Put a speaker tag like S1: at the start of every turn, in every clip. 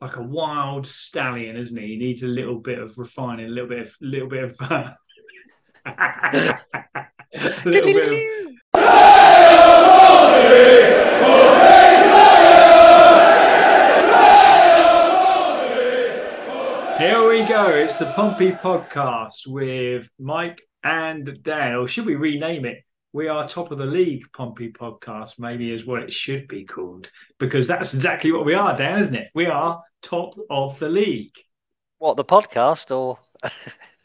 S1: like a wild stallion, isn't he? He needs a little bit of refining, a little bit of, little bit of, uh, little bit of. Here we go. It's the Pompey podcast with Mike and Dan. Or should we rename it? We are top of the league Pompey podcast, maybe is what it should be called, because that's exactly what we are, Dan, isn't it? We are top of the league.
S2: What the podcast or?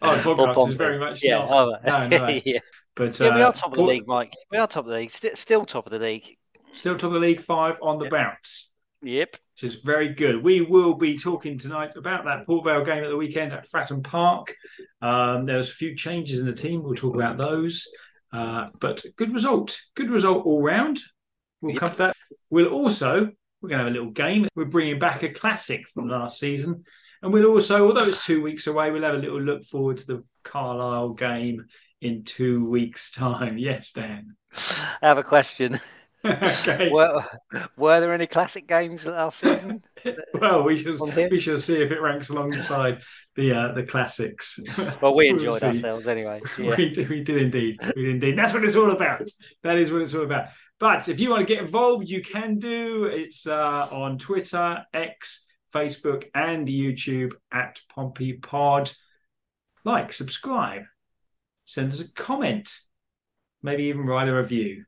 S1: Oh, the podcast is very much
S2: yeah.
S1: not.
S2: oh,
S1: No, no.
S2: yeah.
S1: But
S2: Yeah, we
S1: uh,
S2: are top of the league, Mike. We are top of the league. St- still top of the league.
S1: Still top of the league, five on the
S2: Yep.
S1: bounce.
S2: Yep.
S1: which is very good. We will be talking tonight about that Port Vale game at the weekend at Fratton Park. Um, there's a few changes in the team. We'll talk about those. Uh, but good result. Good result all round. We'll
S2: Yep.
S1: come to that. We'll also, we're going to have a little game. We're bringing back a classic from last season. And we'll also, although it's two weeks away, we'll have a little look forward to the Carlisle game in two weeks' time. Yes, Dan.
S2: I have a question.
S1: okay.
S2: were, were there any classic games last season?
S1: well, we
S2: here?
S1: we shall see if it ranks alongside the uh, the classics.
S2: Well, we
S1: We'll
S2: enjoyed ourselves anyway. Yeah.
S1: We do, we do indeed. We do indeed. That's what it's all about. That is what it's all about. But if you want to get involved, you can do. It's uh, on Twitter, X, Facebook, and YouTube at Pompey Pod. Like, subscribe, send us a comment, maybe even write a review.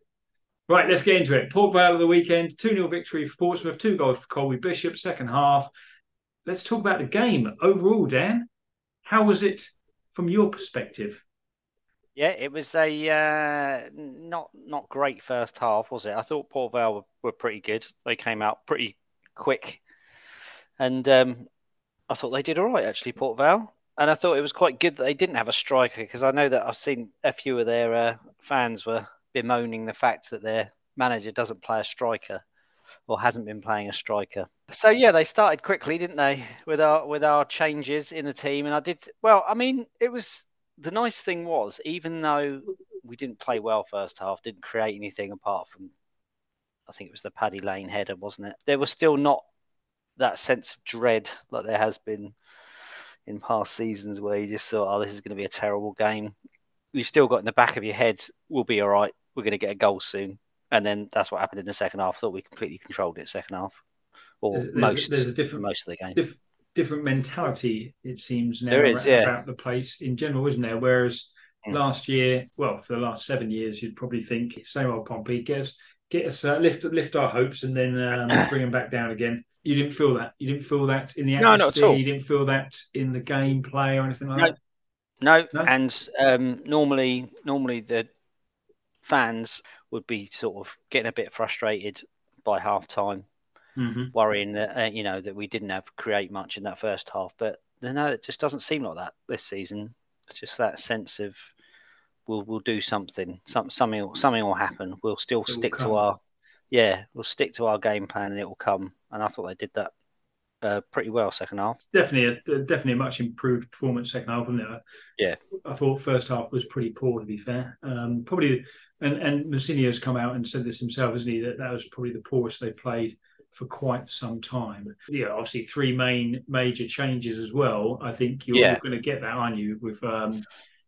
S1: Right, let's get into it. Port Vale of the weekend, 2 0 victory for Portsmouth, two goals for Colby Bishop, second half. Let's talk about the game overall, Dan. How was it from your perspective?
S2: Yeah, it was a uh, not not great first half, was it? I thought Port Vale were, were pretty good. They came out pretty quick, and um, I thought they did all right actually, Port Vale. And I thought it was quite good that they didn't have a striker because I know that I've seen a few of their uh, fans were bemoaning the fact that their manager doesn't play a striker or hasn't been playing a striker. So yeah, they started quickly, didn't they, with our with our changes in the team? And I did well. I mean, it was the nice thing was even though we didn't play well first half, didn't create anything apart from I think it was the Paddy Lane header, wasn't it? There was still not that sense of dread like there has been in past seasons where you just thought, oh, this is going to be a terrible game. You still got in the back of your head, we'll be all right. We're going to get a goal soon. And then that's what happened in the second half. thought we completely controlled it second half, or
S1: There's-
S2: most
S1: there's a different-
S2: most of the game.
S1: Dif- different mentality, it seems now
S2: is,
S1: about,
S2: yeah.
S1: the place in general, isn't there? Whereas
S2: Mm.
S1: last year, well, for the last seven years, you'd probably think same old Pompey, get us, get us, uh, lift lift our hopes, and then um, bring them back down again. You didn't feel that. You didn't feel that in the
S2: No, not at
S1: atmosphere.
S2: all.
S1: You didn't feel that in the gameplay or anything like
S2: No.
S1: that.
S2: No,
S1: No?
S2: and um, normally, normally the fans would be sort of getting a bit frustrated by half time,
S1: hmm
S2: worrying that uh, you know that we didn't have create much in that first half. But no, it just doesn't seem like that this season. It's just that sense of we'll we'll do something, some something will- something will happen. We'll still
S1: will
S2: stick to our yeah, we'll stick to our game plan and it will come. And I thought they did that uh, pretty well second half.
S1: Definitely, a, definitely a much improved performance second half, wasn't it?
S2: Yeah.
S1: I thought first half was pretty poor, to be fair. Um, probably, and and Mousinho's come out and said this himself, hasn't he? That that was probably the poorest they played for quite some time. Yeah, obviously three main major changes as well. I think you're
S2: Yeah.
S1: going to get that, aren't you? With um,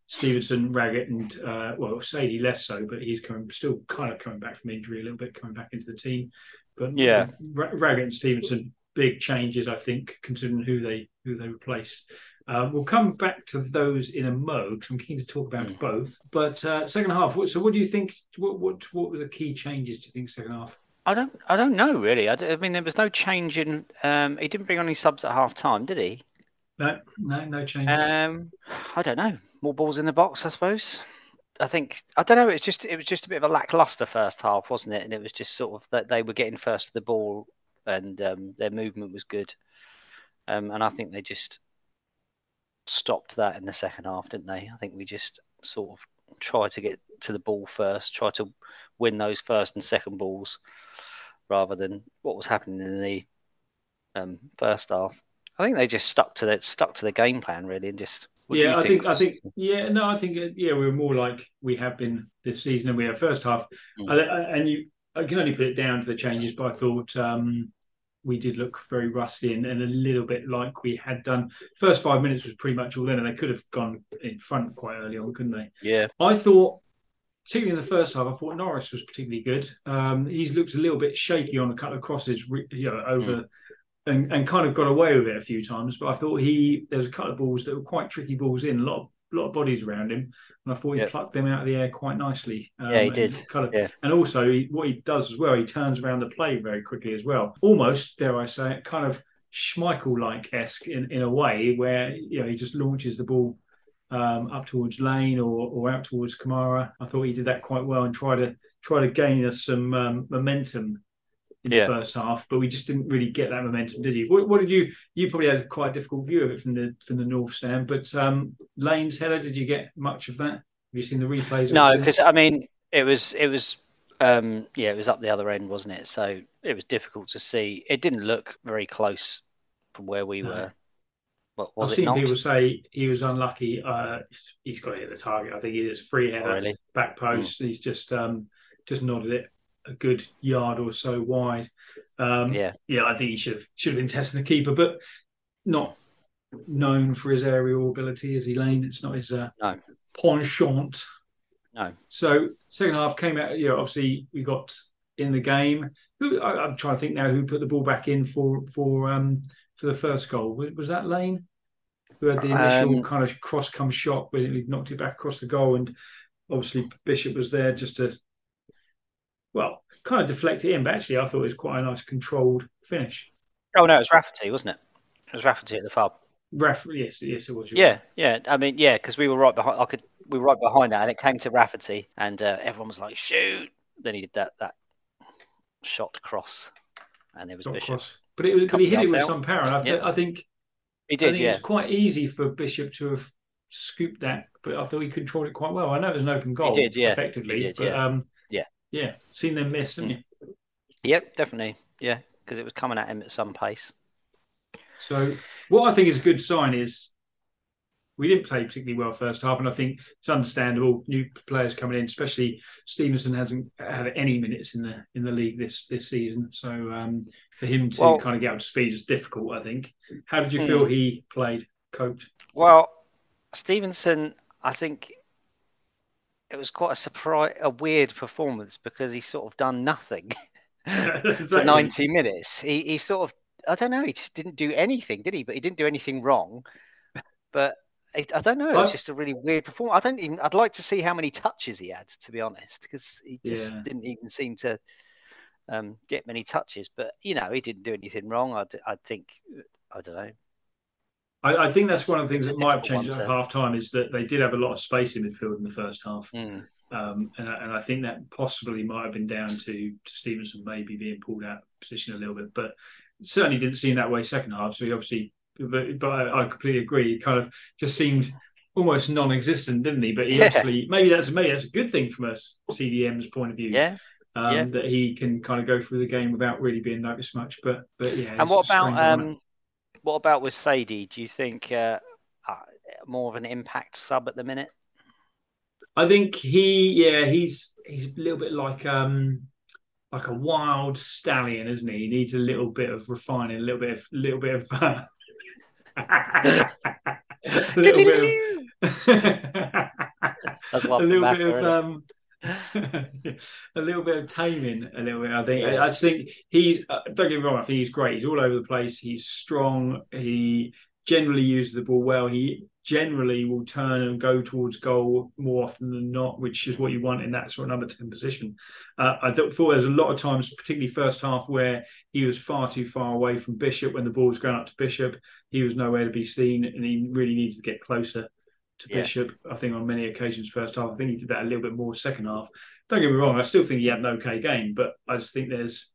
S1: Stevenson, Raggett, and uh, well, Saydee less so, but he's coming still kind of coming back from injury a little bit, coming back into the team. But
S2: Yeah.
S1: Raggett and Stevenson, big changes, I think, considering who they who they replaced. Uh, we'll come back to those in a mo. 'cause I'm keen to talk about
S2: Mm.
S1: both. But uh, second half. What, so, what do you think? What, what what were the key changes? Do you think second half?
S2: I don't I don't know really. I mean there was no change in. Um, he didn't bring on any subs at half time, did he?
S1: No, no, no changes.
S2: Um, I don't know. More balls in the box, I suppose. I think I don't know. It's just it was just a bit of a lackluster first half, wasn't it? And it was just sort of that they were getting first to the ball, and um, their movement was good. Um, and I think they just stopped that in the second half, didn't they? I think we just sort of tried to get to the ball first, try to win those first and second balls, rather than what was happening in the um, first half. I think they just stuck to the stuck to the game plan really, and just.
S1: yeah, I think, I think, yeah, no, I think, uh, yeah, we were more like we have been this season, and we have first half,
S2: Mm.
S1: And you, I can only put it down to the changes, but I thought um, we did look very rusty and, and, a little bit like we had done. First five minutes was pretty much all in, and they could have gone in front quite early on, couldn't they?
S2: Yeah.
S1: I thought, particularly in the first half, I thought Norris was particularly good. Um, he's looked a little bit shaky on a couple of crosses, you know, over. Mm. And, and kind of got away with it a few times, but I thought he there was a couple of balls that were quite tricky balls in, a lot of lot of bodies around him, and I thought he yep. plucked them out of the air quite nicely.
S2: Um, yeah, he did.
S1: And, kind of,
S2: yeah.
S1: and also he, what he does as well, he turns around the play very quickly as well. Almost, dare I say it, kind of Schmeichel like esque in, in a way where you know he just launches the ball um, up towards Lane or, or out towards Kamara. I thought he did that quite well and try to try to gain us some um, momentum in yeah. the first half, but we just didn't really get that momentum, did you? What, what, did you? You probably had quite a difficult view of it from the from the north stand, but um, Lane's header, did you get much of that? Have you seen the replays?
S2: No, because I mean, it was it was um, yeah, it was up the other end, wasn't it? So it was difficult to see. It didn't look very close from where we no. were. What,
S1: I've seen not? people say he was unlucky. Uh, he's got to hit the target. I think he is free header, really? back post. Mm. He's just um, just nodded it a good yard or so wide. Um,
S2: yeah,
S1: yeah, I think he should have should have been testing the keeper, but not known for his aerial ability, is he, Lane? It's not his uh,
S2: no.
S1: penchant.
S2: No.
S1: So second half came out. You know, obviously we got in the game. Who I, am trying to think now. Who put the ball back in for for um for the first goal? Was, was that Lane? Who had the initial um, kind of cross come shot when he knocked it back across the goal, and obviously Bishop was there just to well, kind of deflect it in, but actually I thought it was quite a nice controlled finish.
S2: Oh no, it was Rafferty, wasn't it? It was Rafferty at the fob.
S1: Ref, yes, yes, it was.
S2: Yeah, yeah. I mean, yeah, because we were right behind. I could, we were right behind that, and it came to Rafferty, and uh, everyone was like, "Shoot!" Then he did that that shot cross, and it was Bishop. Cross.
S1: But, it, but he hit it with out. some power. I, th- I think
S2: he did.
S1: yeah,
S2: it
S1: was quite easy for Bishop to have scooped that, but I thought he controlled it quite well. I know it was an open goal,
S2: he did, yeah.
S1: effectively,
S2: did,
S1: but
S2: yeah.
S1: um,
S2: yeah,
S1: seen them miss, haven't mm. you?
S2: Yep, definitely. Yeah, because it was coming at him at some pace.
S1: So, what I think is a good sign is we didn't play particularly well first half, and I think it's understandable. New players coming in, especially Stevenson hasn't had any minutes in the in the league this this season. So um, for him to well, kind of get up to speed is difficult. I think. How did you feel hmm. he played, coped?
S2: Well, Stevenson, I think it was quite a surprise, a weird performance because he sort of done nothing exactly. for 90 minutes. He, he sort of, I don't know, he just didn't do anything, did he? But he didn't do anything wrong. But I, I don't know, it's just a really weird performance. I don't even, I'd like to see how many touches he had, to be honest, because he just yeah. didn't even seem to um, get many touches. But, you know, he didn't do anything wrong. I, I think, I don't know.
S1: I, I, think that's one of the things that might have changed at half time is that they did have a lot of space in midfield in the first half.
S2: Mm.
S1: Um, and, and, I think that possibly might have been down to, to Stevenson maybe being pulled out of position a little bit, but certainly didn't seem that way second half. So he obviously, but, but I, I, completely agree. He kind of just seemed almost non-existent, didn't he? But he yeah. actually maybe that's maybe that's a good thing from a CDM's point of view.
S2: Yeah.
S1: Um,
S2: yeah.
S1: That he can kind of go through the game without really being noticed much, but but yeah.
S2: And what about what about with Saydee? Do you think uh, uh, more of an impact sub at the minute?
S1: I think he, yeah, he's he's a little bit like um like a wild stallion, isn't he? He needs a little bit of refining, a little bit of little bit of uh, a little bit of a little bit of um a little bit of taming, a little bit. I think. I just think he's. Uh, don't get me wrong. I think he's great. He's all over the place. He's strong. He generally uses the ball well. He generally will turn and go towards goal more often than not, which is what you want in that sort of number ten position. Uh, I th- thought was a lot of times, particularly first half, where he was far too far away from Bishop when the ball was going up to Bishop. He was nowhere to be seen, and he really needed to get closer to yeah. Bishop. I think on many occasions first half. I think he did that a little bit more second half. Don't get me wrong. I still think he had an okay game, but I just think there's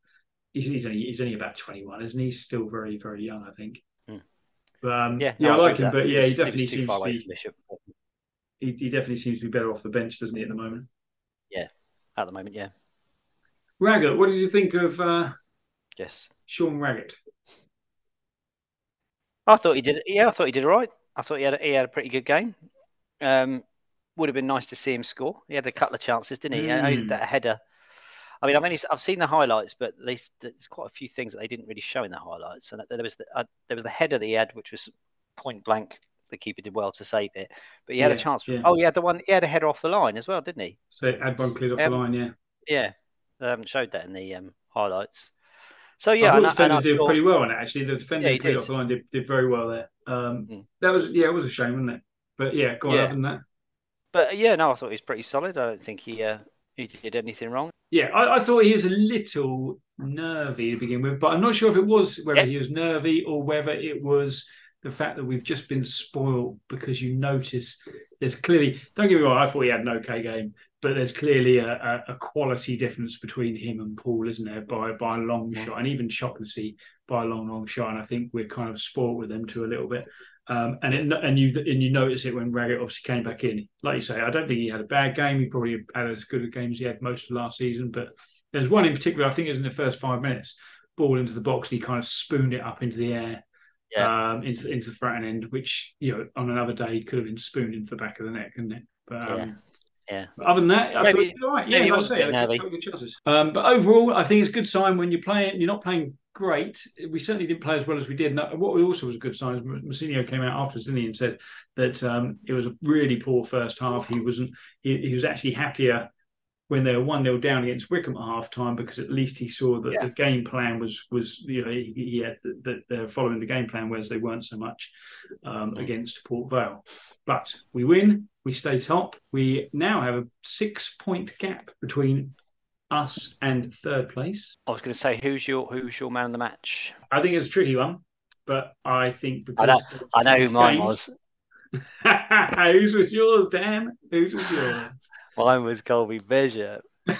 S1: he's, he's only he's only about 21, isn't he? He's still very very young. I think.
S2: Hmm.
S1: But, um, yeah, yeah, no, I like him, that. but yeah, he, he definitely seems to be. He, he definitely seems to be better off the bench, doesn't he, at the moment?
S2: Yeah, at the moment, yeah.
S1: Raggett, what did you think of? Uh,
S2: yes,
S1: Sean Raggett.
S2: I thought he did. Yeah, I thought he did all right. I thought he had a, he had a pretty good game. Um, would have been nice to see him score. He had a couple of chances, didn't he? Mm. that header. I mean, I've only I've seen the highlights, but they, there's quite a few things that they didn't really show in the highlights. And there was the, uh, there was the header that he had, which was point blank. The keeper did well to save it, but he had
S1: Yeah,
S2: a chance.
S1: Yeah.
S2: Oh, he had the one. He had a header off the line as well, didn't he?
S1: So had one cleared off
S2: Um,
S1: the line, yeah.
S2: Yeah, they haven't showed that in the um, highlights. So
S1: I
S2: yeah,
S1: thought
S2: and
S1: the
S2: I,
S1: defender
S2: I
S1: did pretty well on it, actually. The defender
S2: Yeah,
S1: cleared
S2: did.
S1: off the line did, did very well there. Um,
S2: Mm.
S1: That was, yeah, it was a shame, wasn't it? But yeah, go on,
S2: Yeah.
S1: other than that.
S2: but yeah, no, I thought he was pretty solid. I don't think he uh, he did anything wrong.
S1: Yeah, I, I thought he was a little nervy to begin with, but I'm not sure if it was whether
S2: Yeah.
S1: he was nervy or whether it was the fact that we've just been spoiled because you notice there's clearly, don't get me wrong, I thought he had an okay game, but there's clearly a, a, a quality difference between him and Poole, isn't there, by, by a long
S2: Yeah.
S1: shot, and even Shaughnessy by a long, long shot. And I think we're kind of spoiled with them too a little bit. Um, and it, and you and you notice it when Raggett obviously came back in. Like you say, I don't think he had a bad game. He probably had as good a game as he had most of last season. But there's one in particular. I think it was in the first five minutes. Ball into the box, and he kind of spooned it up into the air, um, into into the front end, which you know on another day could have been spooned into the back of the net, couldn't it? But um,
S2: Yeah.
S1: But other than that, I
S2: Maybe-
S1: thought all right. Yeah, like I say,
S2: bit
S1: a couple-
S2: nervy.
S1: couple of good chances. Um, but overall, I think it's a good sign when you're playing. You're not playing great. We certainly didn't play as well as we did. And what also was a good sign is Mousinho came out afterwards, didn't he, and said that um, it was a really poor first half. He wasn't. He, he was actually happier when they were one 0 down against Wycombe at half time because at least he saw that
S2: Yeah.
S1: the game plan was was you know he, he had that they're following the game plan whereas they weren't so much um,
S2: Mm.
S1: against Port Vale. But we win, we stay top. We now have a six point gap between us and third place.
S2: I was going to say, who's your who's your man of the match?
S1: I think it's a tricky one, but I think because
S2: I know- I know who mine
S1: games-
S2: was.
S1: Whose was yours, Dan? Whose was yours?
S2: Mine was Colby Bishop.
S1: uh,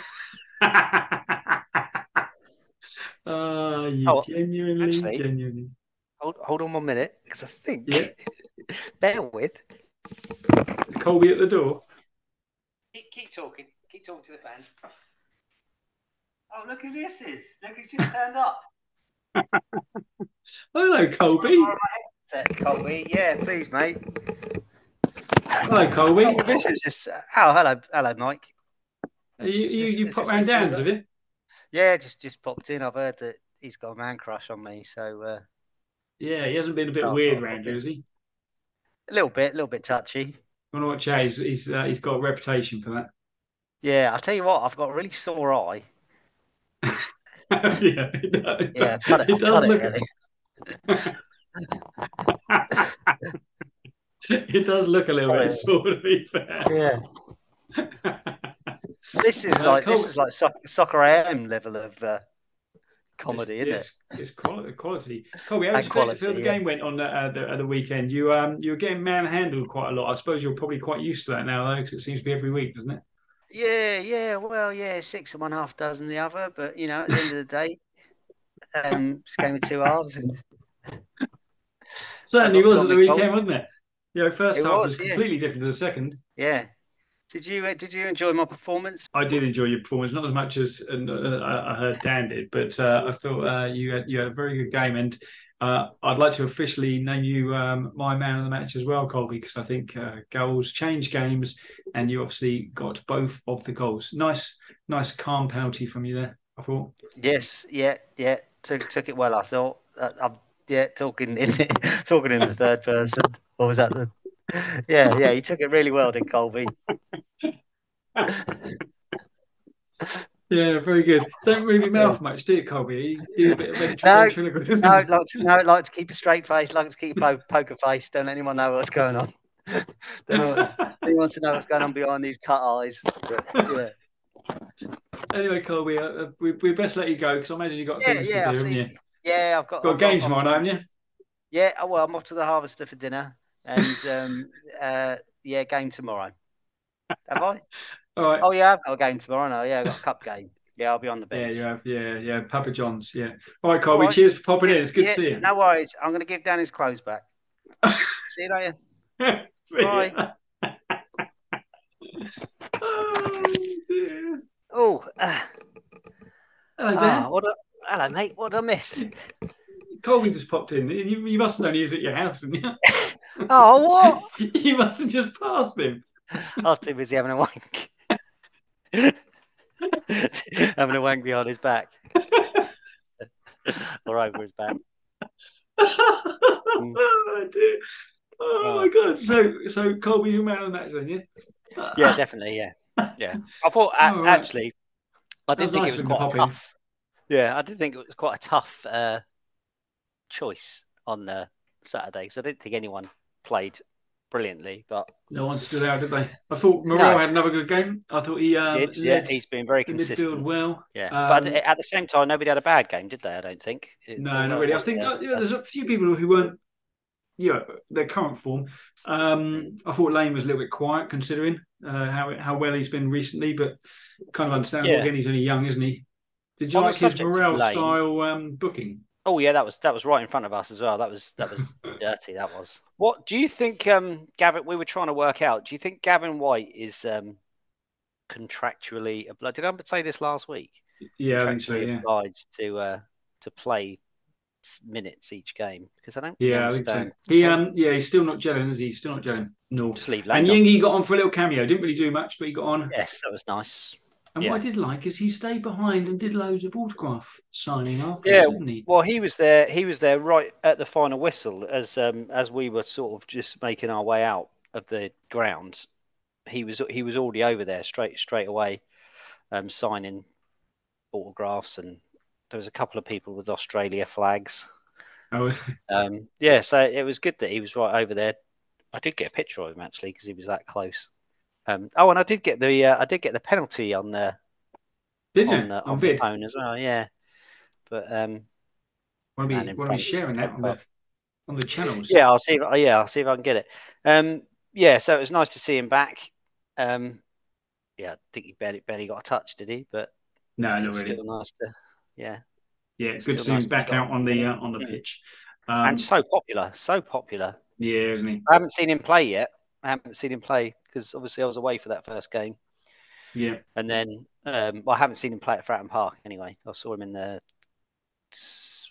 S1: you
S2: Oh,
S1: genuinely,
S2: actually-
S1: genuinely.
S2: Hold, hold on one minute, because I think.
S1: Yeah.
S2: Bear with.
S1: Is Colby at the door.
S2: Keep, keep talking. Keep talking to the fans. Oh, look who this is. Look who's just turned up.
S1: Hello, Colby.
S2: Colby. Yeah, please, mate.
S1: Hello, Colby.
S2: Colby Bishop's just. Oh, hello, hello, Mike.
S1: You, you,
S2: Is-
S1: you
S2: is
S1: pop
S2: this
S1: round. Dan's, have you?
S2: Yeah, just just popped in. I've heard that he's got a man crush on me, so uh,
S1: Yeah, he hasn't been a bit
S2: Oh,
S1: weird round has he?
S2: a little bit, a little bit touchy.
S1: I wonder what Jay, he's, he's, uh, he's got a reputation for that.
S2: Yeah, I'll tell you what, I've got a really sore eye.
S1: yeah, it does,
S2: Yeah, cut it,
S1: it does
S2: cut it, really.
S1: it does look a little bit
S2: it.
S1: sore to be fair.
S2: Yeah, this is
S1: Uh,
S2: like this is like soc- soccer AM level of uh, comedy, isn't it?
S1: it's, It's quality. quality. Colby, how did you feel-
S2: quality,
S1: feel the
S2: yeah.
S1: game went on the, uh, the, uh, the weekend? You um you were getting manhandled quite a lot. I suppose you're probably quite used to that now, though, because it seems to be every week, doesn't it?
S2: Yeah, yeah. Well, yeah, six and one half dozen the other, but you know, at the end of the day, um, it's a game of two halves, and
S1: Certainly was at the weekend,
S2: cold.
S1: wasn't it? You know, first
S2: It
S1: half
S2: was,
S1: was
S2: yeah.
S1: completely different to the second.
S2: yeah. Did you uh, did you enjoy my performance?
S1: I did enjoy your performance, not as much as uh, I I heard Dan did, but uh, I thought uh, you had you had a very good game, and uh, I'd like to officially name you um, my man of the match as well, Colby, because I think uh, goals change games, and you obviously got both of the goals. Nice, nice calm penalty from you there. I thought.
S2: Yes, yeah, yeah. Took took it well. I thought. Uh, I'm yeah talking in talking in the third person. Or was that the? Yeah, yeah. He took it really well, did Colby?
S1: Yeah, very good. Don't move your mouth much, do you, Colby? You do a bit of
S2: No,
S1: ventriloquism.
S2: No, like to, no, like to keep a straight face, like to keep a poker face. Don't let anyone know what's going on. Don't want anyone to know what's going on behind these cut eyes. But, yeah,
S1: Anyway, Colby, uh, uh, we, we best let you go because I imagine you've got
S2: yeah,
S1: things
S2: yeah.
S1: to do, haven't you?
S2: Yeah, I've got
S1: Got a
S2: I've
S1: game
S2: got-
S1: tomorrow, haven't you?
S2: Yeah, oh, well, I'm off to the Harvester for dinner, and um, uh, yeah, game tomorrow. Have I?
S1: All right.
S2: Oh yeah, I've got a game tomorrow. No, yeah, I've got a cup game. Yeah, I'll be on the bench.
S1: Yeah, you have. Yeah, yeah. Papa John's. Yeah. All right, Colby.
S2: All right.
S1: Cheers for popping in. It's good
S2: Yeah,
S1: to see you.
S2: No worries. I'm going to give Dan his clothes back. See you later.
S1: See.
S2: Bye.
S1: oh dear.
S2: Oh, uh,
S1: Hello, Dan.
S2: ah, what a, hello, mate. What I miss?
S1: Colby just popped in. You, you must have known he was at your house, didn't you?
S2: Oh, what?
S1: you must have just passed him.
S2: I was too busy having a wank. having a wank behind his back or over his back.
S1: oh, dear. oh, my god! So, so Colby, you're man on that then, yeah?
S2: Yeah, definitely. Yeah, yeah. I thought a-
S1: Oh, right.
S2: actually, I did think
S1: nice
S2: it was
S1: of him to
S2: quite a tough. Yeah, I did think it was quite a tough uh, choice on the Saturday. So I didn't think anyone played brilliantly, but
S1: No one stood out, did they? I thought Morrell
S2: No.
S1: had another good game. I thought he um,
S2: did yeah, he's been very consistent.
S1: well.
S2: Yeah,
S1: Um,
S2: but at the same time, nobody had a bad game, did they? I don't think. It-
S1: No, not really. I think uh, yeah, there's a few people who weren't, you know, their current form. Um, I thought Lane was a little bit quiet considering uh, how how well he's been recently, but kind of understandable.
S2: Yeah.
S1: Again, he's only young, isn't he? Did you
S2: On
S1: like his
S2: Morrell
S1: style um, booking?
S2: Oh yeah, that was that was right in front of us as well. That was that was dirty. That was. What do you think, um, Gavin? We were trying to work out. Do you think Gavin Whyte is um, contractually obliged? Did I say this last week?
S1: Yeah, I think so. Yeah,
S2: obliged to uh, to play minutes each game because I don't
S1: yeah, I think so. He um, yeah, he's still not gelling, is he? He's still not gelling. No.
S2: just leave
S1: And
S2: Lane. on.
S1: Yengi got on for a little cameo. Didn't really do much, but he got on.
S2: Yes, that was nice.
S1: And
S2: yeah.
S1: what I did like is he stayed behind and did loads of autograph signing afterwards,
S2: Yeah,
S1: didn't he?
S2: Well, he was there. He was there right at the final whistle as um, as we were sort of just making our way out of the grounds. He was he was already over there straight straight away, um, signing autographs, and there was a couple of people with Australia flags.
S1: Oh,
S2: Um, yeah, so it was good that he was right over there. I did get a picture of him actually because he was that close. Um, oh, and I did get the uh, I did get the penalty on the
S1: did you?
S2: on the,
S1: on
S2: on the phone as well. Yeah, but um,
S1: Want to be, want to be sharing that on the on the channels?
S2: Yeah, I'll see. If, oh, yeah, I'll see if I can get it. Um, yeah, so it was nice to see him back. Um, yeah, I think he barely, barely got a touch, did he? But
S1: No,
S2: still,
S1: not really.
S2: still nice to, yeah.
S1: Yeah, good to see him
S2: nice
S1: back out on the uh, on the
S2: Mm.
S1: pitch. Um,
S2: and so popular, so popular.
S1: yeah, isn't he?
S2: I haven't seen him play yet. I haven't seen him play because obviously I was away for that first game,
S1: Yeah,
S2: and then um, well, I haven't seen him play at Fratton Park anyway. I saw him in the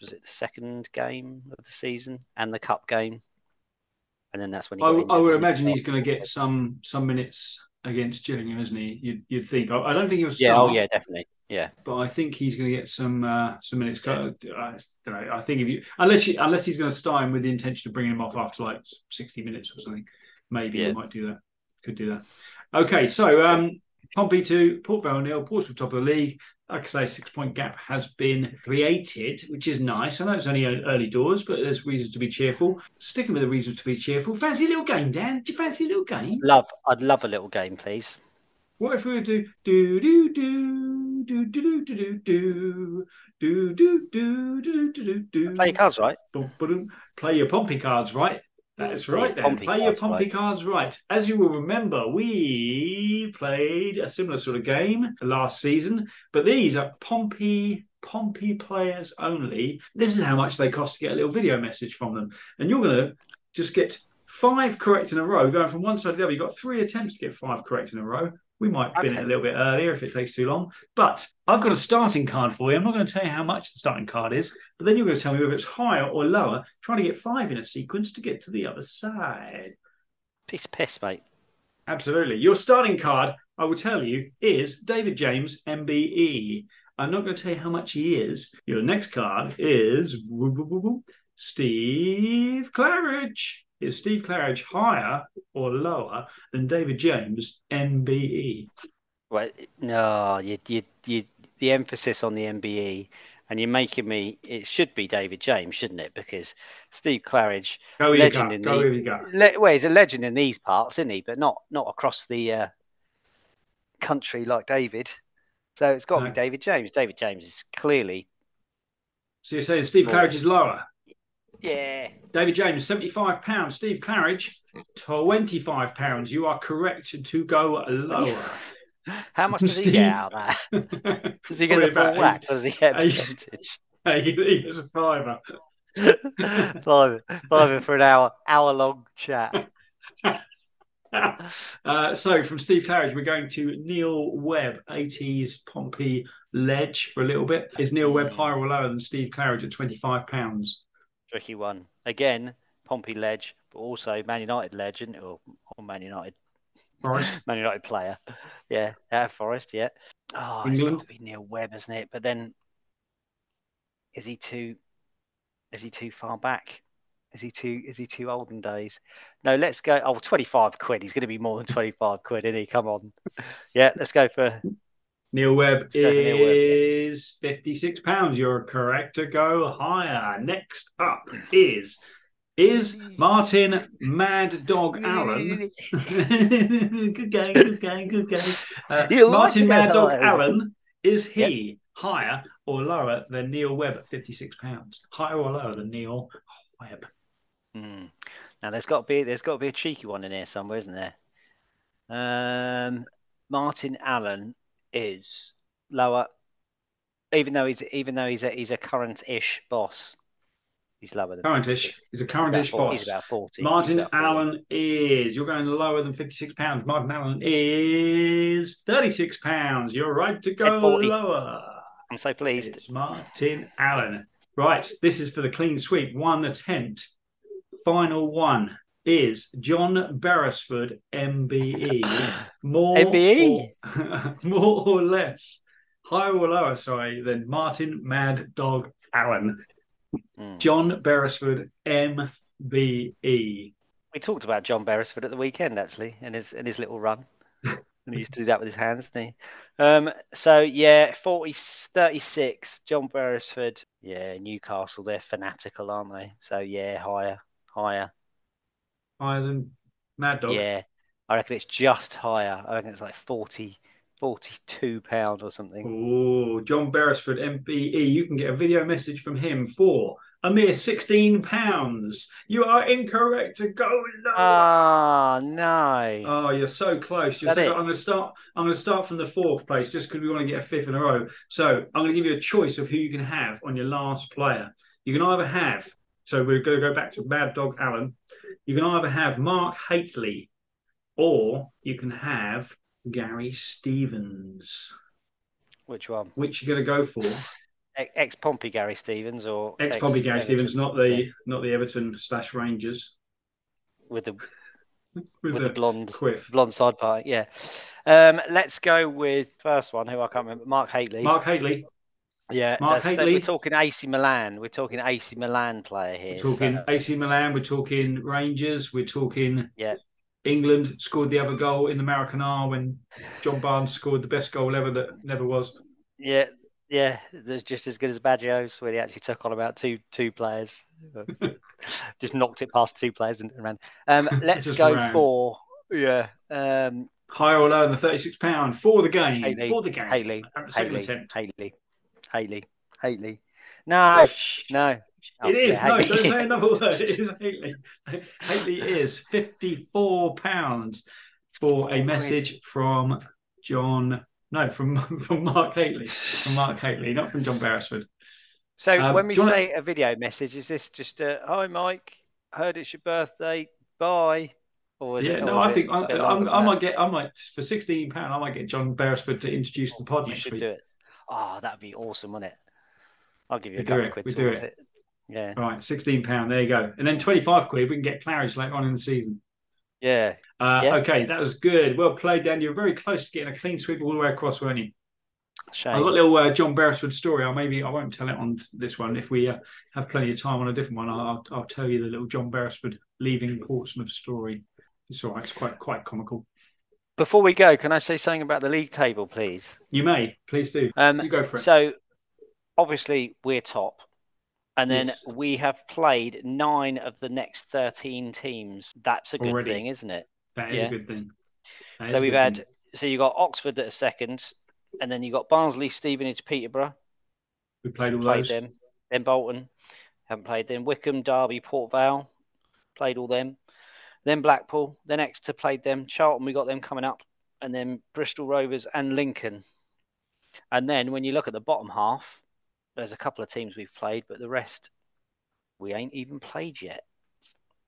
S2: was it the second game of the season and the cup game, and then that's when he.
S1: I, I would imagine he's going to get some some minutes against Gillingham, isn't he? You'd, you'd think. I, I don't think he'll start.
S2: Yeah, oh yeah, definitely. Yeah,
S1: but I think he's going to get some uh, some minutes. I, I don't know. I think if you unless you, unless he's going to start him with the intention of bringing him off after like sixty minutes or something, maybe
S2: Yeah.
S1: might do that. Could do that. Okay, so um, Pompey to Port Vale nil. Portsmouth top of the league. Like I say, six point gap has been created, which is nice. I know it's only early doors, but there's reasons to be cheerful. Sticking with the reasons to be cheerful. Fancy a little game, Dan? Do you fancy a little game?
S2: love. I'd love a little game, please.
S1: What if we were to do do do do do do do do do do do do do do do do
S2: Play your cards right.
S1: Boom, boom. Play your Pompey cards right. That's right, then.
S2: Pompey
S1: Play your Pompey
S2: right.
S1: cards right. As you will remember, we played a similar sort of game last season, but these are Pompey Pompey players only. This is how much they cost to get a little video message from them, and you're going to just get five correct in a row, going from one side to the other. You've got three attempts to get five correct in a row. We might bin it
S2: Okay.
S1: a little bit earlier if it takes too long. But I've got a starting card for you. I'm not going to tell you how much the starting card is, but then you're going to tell me whether it's higher or lower, trying to get five in a sequence to get to the other side.
S2: Piece of piss, mate.
S1: Absolutely. Your starting card, I will tell you, is David James, MBE. I'm not going to tell you how much he is. Your next card is Steve Claridge. Is Steve Claridge higher or lower than David James? MBE?
S2: Well, no, you, you, you, the emphasis on the MBE, and you're making me. It should be David James, shouldn't it? Because Steve Claridge,
S1: Go
S2: Legend in
S1: Go
S2: the-
S1: with your gut.
S2: le- well, he's a legend in these parts, isn't he? But not not across the uh, country like David. So it's got to
S1: No.
S2: be David James. David James is clearly,
S1: So you're saying Steve Claridge is lower?
S2: Yeah.
S1: David James, £75. Steve Claridge, £25. You are correct to go lower.
S2: How much does he
S1: Steve-
S2: get out of that? Does he get the full whack? Does he get a percentage?
S1: He gets a fiver.
S2: five, five for an hour, hour long chat.
S1: uh, so from Steve Claridge, we're going to Neil Webb, 80s Pompey ledge for a little bit. Is Neil Webb higher or lower than Steve Claridge at £25?
S2: Tricky one. Again, Pompey ledge, but also Man United legend or, or Man United
S1: Forest.
S2: Man United player. Yeah, out of Forest. Yeah. Oh, it's
S1: England?
S2: got to be Neil Webb, isn't it? But then, is he too? Is he too far back? Is he too? Is he too olden days? No, let's go. Oh, 25 quid. He's going to be more than 25 quid, isn't he? Come on. Yeah, let's go for.
S1: Neil Webb
S2: go for Webb,
S1: is fifty-six pounds. You're correct to go higher. Next up is is Martin Mad Dog Allen. good game, good game, good game. Uh, Martin Mad Dog
S2: higher.
S1: Allen is he higher or lower than Neil Webb at fifty-six pounds? Higher or lower than Neil Webb?
S2: Hmm. Now there's got to be there's got to be a cheeky one in here somewhere, isn't there? Um, Martin Allen is lower, even though he's even though he's a he's a current-ish boss. He's lower than
S1: Currentish. He's a currentish boss.
S2: He's about forty.
S1: Martin
S2: about 40.
S1: Allen is. You're going lower than fifty-six pounds. Martin Allen is thirty-six pounds. You're right to go lower.
S2: I'm so pleased.
S1: It's Martin Allen. Right, this is for the clean sweep. One attempt. Final one is John Beresford, MBE. More
S2: MBE?
S1: Or, more or less, higher or lower, sorry, than Martin Mad Dog Allen.
S2: Hmm.
S1: John Beresford, MBE.
S2: We talked about John Beresford at the weekend, actually, in his in his little run. and he used to do that with his hands, didn't he? Um, so yeah, 40, 36, John Beresford. Yeah, Newcastle, they're fanatical, aren't they? So yeah, higher, higher.
S1: Higher than Mad Dog.
S2: Yeah, I reckon it's just higher. I reckon it's like 40, 42 pound or something.
S1: Oh, John Beresford, MBE. You can get a video message from him for a mere sixteen pounds. You are incorrect to go lower.
S2: Ah, no.
S1: Oh, you're so close.
S2: That it?
S1: I'm going to start. I'm going to start from the fourth place, just because we want to get a fifth in a row. So I'm going to give you a choice of who you can have on your last player. You can either have. So we're going to go back to Mad Dog Allen. You can either have Mark Hateley, or you can have Gary Stevens.
S2: Which one?
S1: Which you're going to go for?
S2: Ex Pompey Gary Stevens or
S1: Ex Pompey Gary? Stevens, not the not the Everton slash Rangers
S2: with the
S1: with,
S2: with
S1: the,
S2: the blonde
S1: quiff.
S2: blonde side part, Yeah. Um, let's go with first one, who I can't remember. Mark Hateley.
S1: Mark Hateley.
S2: Yeah,
S1: Mark
S2: that's-
S1: Hateley.
S2: We're talking AC Milan. We're talking AC Milan player here.
S1: We're talking
S2: so-
S1: AC Milan. We're talking Rangers. We're talking
S2: Yeah.
S1: England scored the other goal in the Maracanã when John Barnes scored the best goal ever that never was.
S2: yeah, yeah. that's just as good as Baggio's, where he actually took on about two two players. just knocked it past two players and ran. Um, let's go
S1: ran.
S2: for yeah. Um,
S1: Higher or lower than thirty-six pound for the game.
S2: Hateley,
S1: For the game. At the attempt.
S2: Hateley, Hateley, Hateley. No, no. Oh,
S1: It is.
S2: yeah,
S1: no, don't say another word. It is Hateley. Hateley is fifty-four pounds for a message from John. No, from from Mark Hateley. From Mark Hateley, not from John Beresford.
S2: So
S1: Um,
S2: when we
S1: do you wanna-
S2: say a video message, is this just a "Hi Mike, heard it's your birthday, bye," or is
S1: Yeah,
S2: it? or
S1: no,
S2: is
S1: I think I, I, I might get. I might for sixteen pound. I might get John Beresford to introduce the pod
S2: You
S1: next
S2: should
S1: week.
S2: do it. Oh, that'd be awesome, wouldn't it? I'll give you
S1: We
S2: a couple quid
S1: we do it.
S2: it. Yeah,
S1: Right, sixteen pound. There you go. And then twenty-five quid. We can get Claridge later on in the season.
S2: yeah.
S1: Uh,
S2: Yeah.
S1: Okay, that was good. Well played, Dan. You're very close to getting a clean sweep all the way across, weren't you?
S2: Shame.
S1: I've got a little uh, John Beresford story. I maybe I won't tell it on this one. If we uh, have plenty of time on a different one, I'll, I'll tell you the little John Beresford leaving Portsmouth story. It's all right. It's quite quite comical.
S2: Before we go, can I say something about the league table, please?
S1: You may please do.
S2: Um,
S1: You go for it.
S2: So, obviously, we're top. And then
S1: Yes.
S2: we have played nine of the next 13 teams. That's a good
S1: Already.
S2: thing, isn't it?
S1: that is
S2: yeah.
S1: a good thing. That
S2: So we've had,
S1: thing.
S2: so you got Oxford at a second, and then you got Barnsley, Stevenage, Peterborough.
S1: we played all
S2: Played
S1: those.
S2: them. Then Bolton, haven't played them. Wycombe, Derby, Port Vale, played all them. Then Blackpool, then Exeter played them. Charlton, we got them coming up, and then Bristol Rovers and Lincoln. And then when you look at the bottom half, there's a couple of teams we've played, but the rest we ain't even played yet.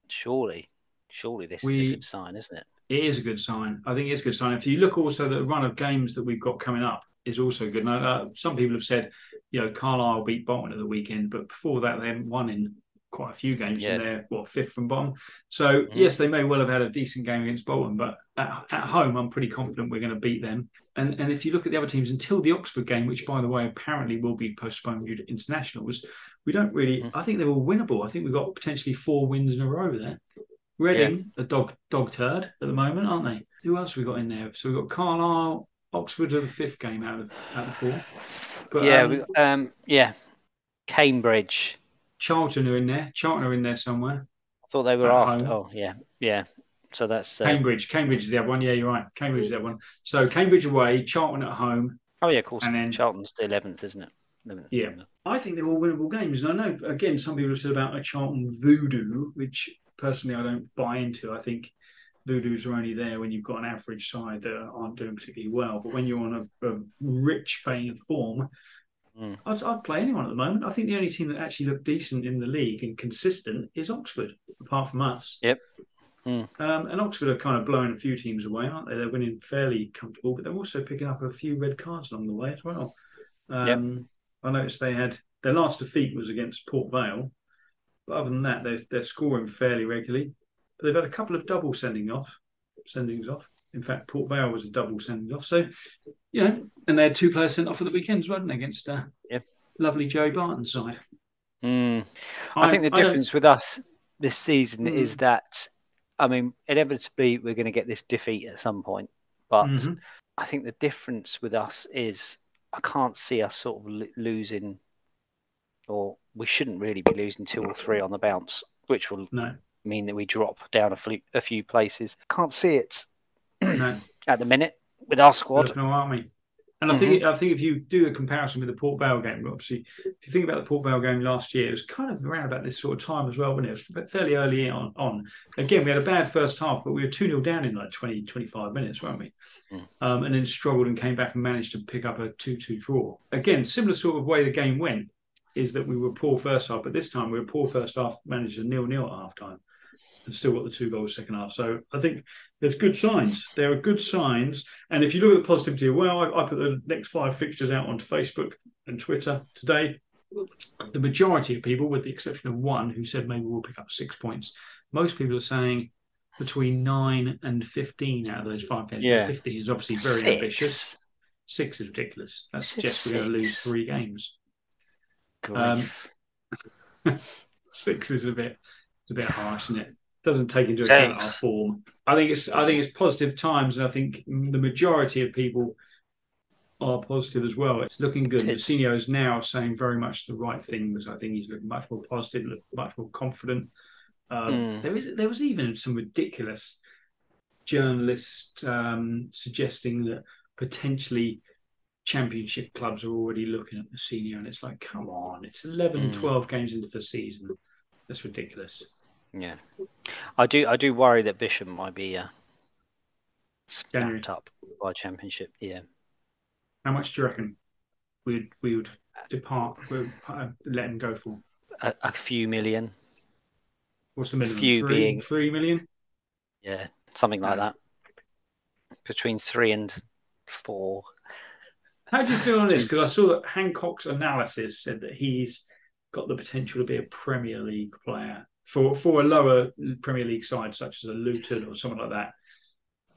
S2: Surely, surely this is a good sign, isn't it?
S1: It is a good sign. I think it's a good sign. If you look also at the run of games that we've got coming up is also good. Now, uh, some people have said, you know, Carlisle beat Bolton at the weekend, but before that they hadn't won in quite a few games
S2: Yeah.
S1: and they're what fifth from bottom. So
S2: Mhm.
S1: yes, they may well have had a decent game against Bolton, but at, at home, I'm pretty confident we're going to beat them. And and if you look at the other teams until the Oxford game, which by the way apparently will be postponed due to internationals, we don't really.
S2: Mhm.
S1: I think they're all winnable. I think we've got potentially four wins in a row there. Reading, a dog dog turd at the moment, aren't they? Who else we got in there? So we've got Carlisle, Oxford are the fifth game out of out of four. But
S2: yeah,
S1: um,
S2: we, um, yeah. Cambridge.
S1: Charlton are in there. Charlton are in there somewhere.
S2: I thought they were
S1: At
S2: after.
S1: home.
S2: Oh, yeah, yeah. So that's. Uh,
S1: Cambridge, Cambridge is the other one. Yeah, you're right. Cambridge is the other one. So Cambridge away, Charlton at home.
S2: oh, yeah, of course.
S1: and then-
S2: Charlton's the eleventh, isn't it? 11th.
S1: Yeah. I think they're all winnable games. And I know, again, some people have said about a Charlton voodoo, which personally I don't buy into. I think voodoos are only there when you've got an average side that aren't doing particularly well. But when you're on a, a rich vein of form,
S2: Mm.
S1: I'd, I'd play anyone at the moment. I think the only team that actually looked decent in the league and consistent is Oxford, apart from us.
S2: Yep. Mm.
S1: Um, and Oxford are kind of blowing a few teams away, aren't they? They're winning fairly comfortable, but they're also picking up a few red cards along the way as well. Um, I noticed they had their last defeat was against Port Vale, but other than that, they're they're scoring fairly regularly. But they've had a couple of double sending off, sendings off. In fact, Port Vale was a double sending off. So, you know, and they had two players sent off at the weekend as well, didn't they, against uh,
S2: Yep.
S1: lovely Joey Barton side.
S2: Mm. I, think the difference with us this season
S1: Mm.
S2: is that, I mean, inevitably we're going to get this defeat at some point, but
S1: Mhm.
S2: I think the difference with us is I can't see us sort of lo- losing, or we shouldn't really be losing two or three on the bounce, which will
S1: no,
S2: mean that we drop down a, a few places. Can't see it
S1: no.
S2: at the minute with our squad.
S1: No army. And I
S2: Mm-hmm.
S1: think I think if you do a comparison with the Port Vale game, obviously, if you think about the Port Vale game last year, it was kind of around about this sort of time as well, wasn't it? It was fairly early on. on. Again, we had a bad first half, but we were 2 0 down in like 20, 25 minutes, weren't we?
S2: Mm.
S1: Um, and then struggled and came back and managed to pick up a 2 2 draw. Again, similar sort of way the game went is that we were poor first half, but this time we were poor first half, managed a nil nil at half time and still got the two goals second half. So I think there's good signs. There are good signs. And if you look at the positivity, well, I, I put the next five fixtures out onto Facebook and Twitter today. The majority of people, with the exception of one who said maybe we'll pick up six points, most people are saying between nine and 15 out of those five games.
S2: Yeah.
S1: 15 is obviously very
S2: Six.
S1: ambitious. Six is ridiculous. That suggests we're going to lose three games.
S2: Grief.
S1: Um, six is a bit, it's a bit harsh, isn't it? Doesn't take into account our form. I think it's, I think it's positive times, and I think the majority of people are positive as well. It's looking good.
S2: Is.
S1: Mousinho is now saying very much the right things. I think he's looking much more positive, look much more confident. Um,
S2: Mm.
S1: There is, there was even some ridiculous journalist um, suggesting that potentially championship clubs are already looking at the senior, and it's like, come on, it's 11,
S2: Mm.
S1: 12 games into the season. That's ridiculous.
S2: Yeah, I do. I do worry that Bishop might be uh, snapped up by Championship. Yeah,
S1: How much do you reckon we'd we would depart, we'd uh, let him go for?
S2: a, a few million.
S1: What's the minimum?
S2: Few
S1: three,
S2: being-
S1: three million.
S2: Yeah, something like
S1: Yeah.
S2: that. Between three and four.
S1: How do you feel on this? Because I saw that Hancock's analysis said that he's got the potential to be a Premier League player for for a lower Premier League side such as a Luton or something like that.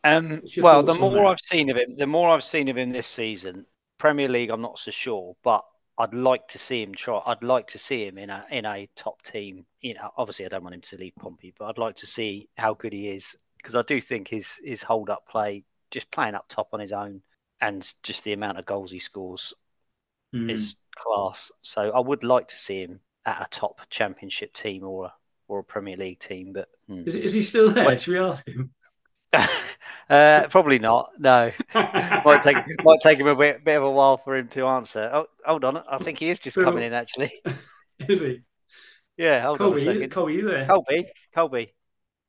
S2: Um, well, the more? I've seen of him, the more I've seen of him this season. Premier League, I'm not so sure, but I'd like to see him try. I'd like to see him in a in a top team. You know, obviously, I don't want him to leave Pompey, but I'd like to see how good he is because I do think his his hold up play, just playing up top on his own, and just the amount of goals he scores
S1: Mm.
S2: is class. So I would like to see him at a top Championship team or a, or a Premier League team, but. hmm.
S1: Is, is he still there? Should we ask him?
S2: uh, probably not. No, might take might take him a bit bit of a while for him to answer. Oh, hold on, I think he is just coming in actually.
S1: is he?
S2: Yeah, hold
S1: Colby,
S2: on a second.
S1: Colby, you there?
S2: Colby, Colby,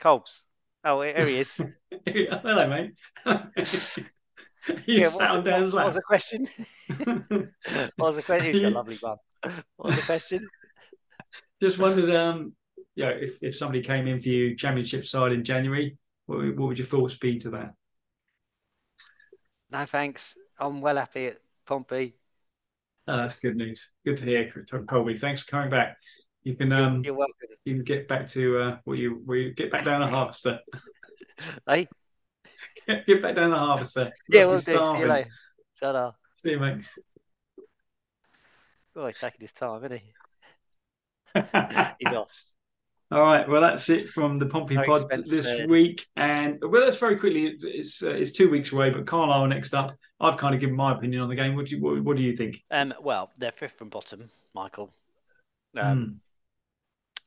S2: Colbs. Oh, here he is.
S1: Hello, mate. you
S2: yeah,
S1: sat on
S2: the,
S1: Dan's
S2: what was the question? what was the question? He's got a lovely bum. What was the question?
S1: Just wondered, um, yeah, if, if somebody came in for you championship side in January, what, would- what would your thoughts be to that?
S2: No, thanks. I'm well happy at Pompey.
S1: Oh, that's good news. Good to hear, Colby. Thanks for coming back. You can um,
S2: You're welcome.
S1: you can get back to uh, what you you get back down the harvester.
S2: Hey,
S1: get, get back down the harvester.
S2: yeah, we'll do. See you later. Ta-da.
S1: See you, mate.
S2: Oh, he's taking his time, isn't he? He's off.
S1: All right, well that's it from the Pompey
S2: No
S1: Pod this
S2: spared.
S1: week, and well, that's very quickly. It's it's, uh, it's two weeks away, but Carlisle next up. I've kind of given my opinion on the game. What do you what, what do you think?
S2: Um, well, they're fifth from bottom, Michael. Um,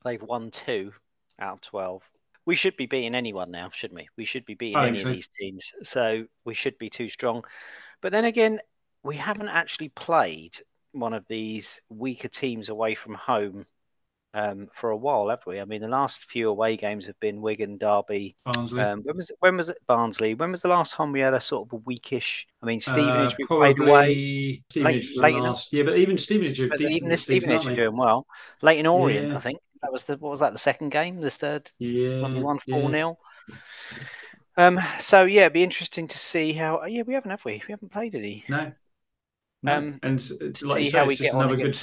S1: Hmm.
S2: They've won two out of 12. We should be beating anyone now, shouldn't we? We should be beating any
S1: think
S2: of these teams. So we should be too strong. But then again, we haven't actually played one of these weaker teams away from home um, for a while, have we? I mean, the last few away games have been Wigan, Derby.
S1: Barnsley.
S2: Um, when was it, when was it Barnsley? When was the last time we had a sort of a weakish? I mean, Stevenage
S1: Uh,
S2: we played away.
S1: Stevenage
S2: late enough.
S1: last. Yeah, but even Stevenage
S2: But even
S1: this
S2: Stevenage are doing well. Leyton Orient,
S1: Yeah.
S2: I think that was the what was that the second game, the third
S1: Yeah,
S2: when we won four 0 Um. So yeah, it'd be interesting to see how. Yeah, we haven't, have we? We haven't played any.
S1: No, no.
S2: Um,
S1: and uh,
S2: To
S1: like you
S2: see
S1: say,
S2: how we
S1: just
S2: get on
S1: another good
S2: against.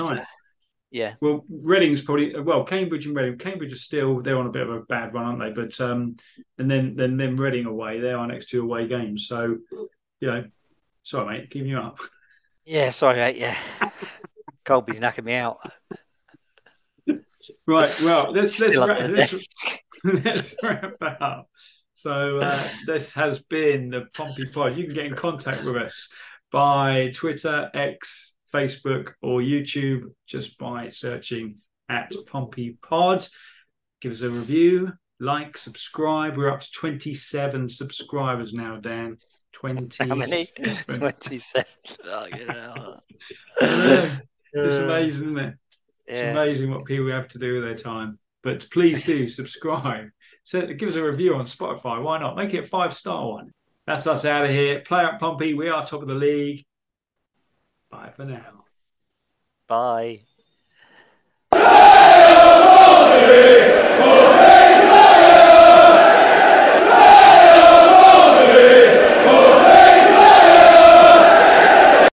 S2: Yeah.
S1: Well, Reading's probably well. Cambridge and Reading. Cambridge are still they're on a bit of a bad run, aren't they? But um, and then then then Reading away. They're our next two away games. So you know, sorry mate, keeping you up.
S2: Yeah. Sorry, mate. Yeah. Colby's knocking me out.
S1: Right. Well, let's let's wrap, let's, let's wrap that up. So uh, this has been the Pompey Pod. You can get in contact with us by Twitter, X, Facebook, or YouTube just by searching at Pompey Pod. Give us a review, like, subscribe. We're up to 27 subscribers now, Dan. 20
S2: How many? Twenty-seven. Oh, you know.
S1: I know. It's amazing, isn't it? It's
S2: Yeah.
S1: amazing what people have to do with their time. But please do subscribe. So give us a review on Spotify. Why not? Make it a five star one. That's us out of here. Play up Pompey. We are top of the league. Bye for now.
S2: Bye.
S3: Oh,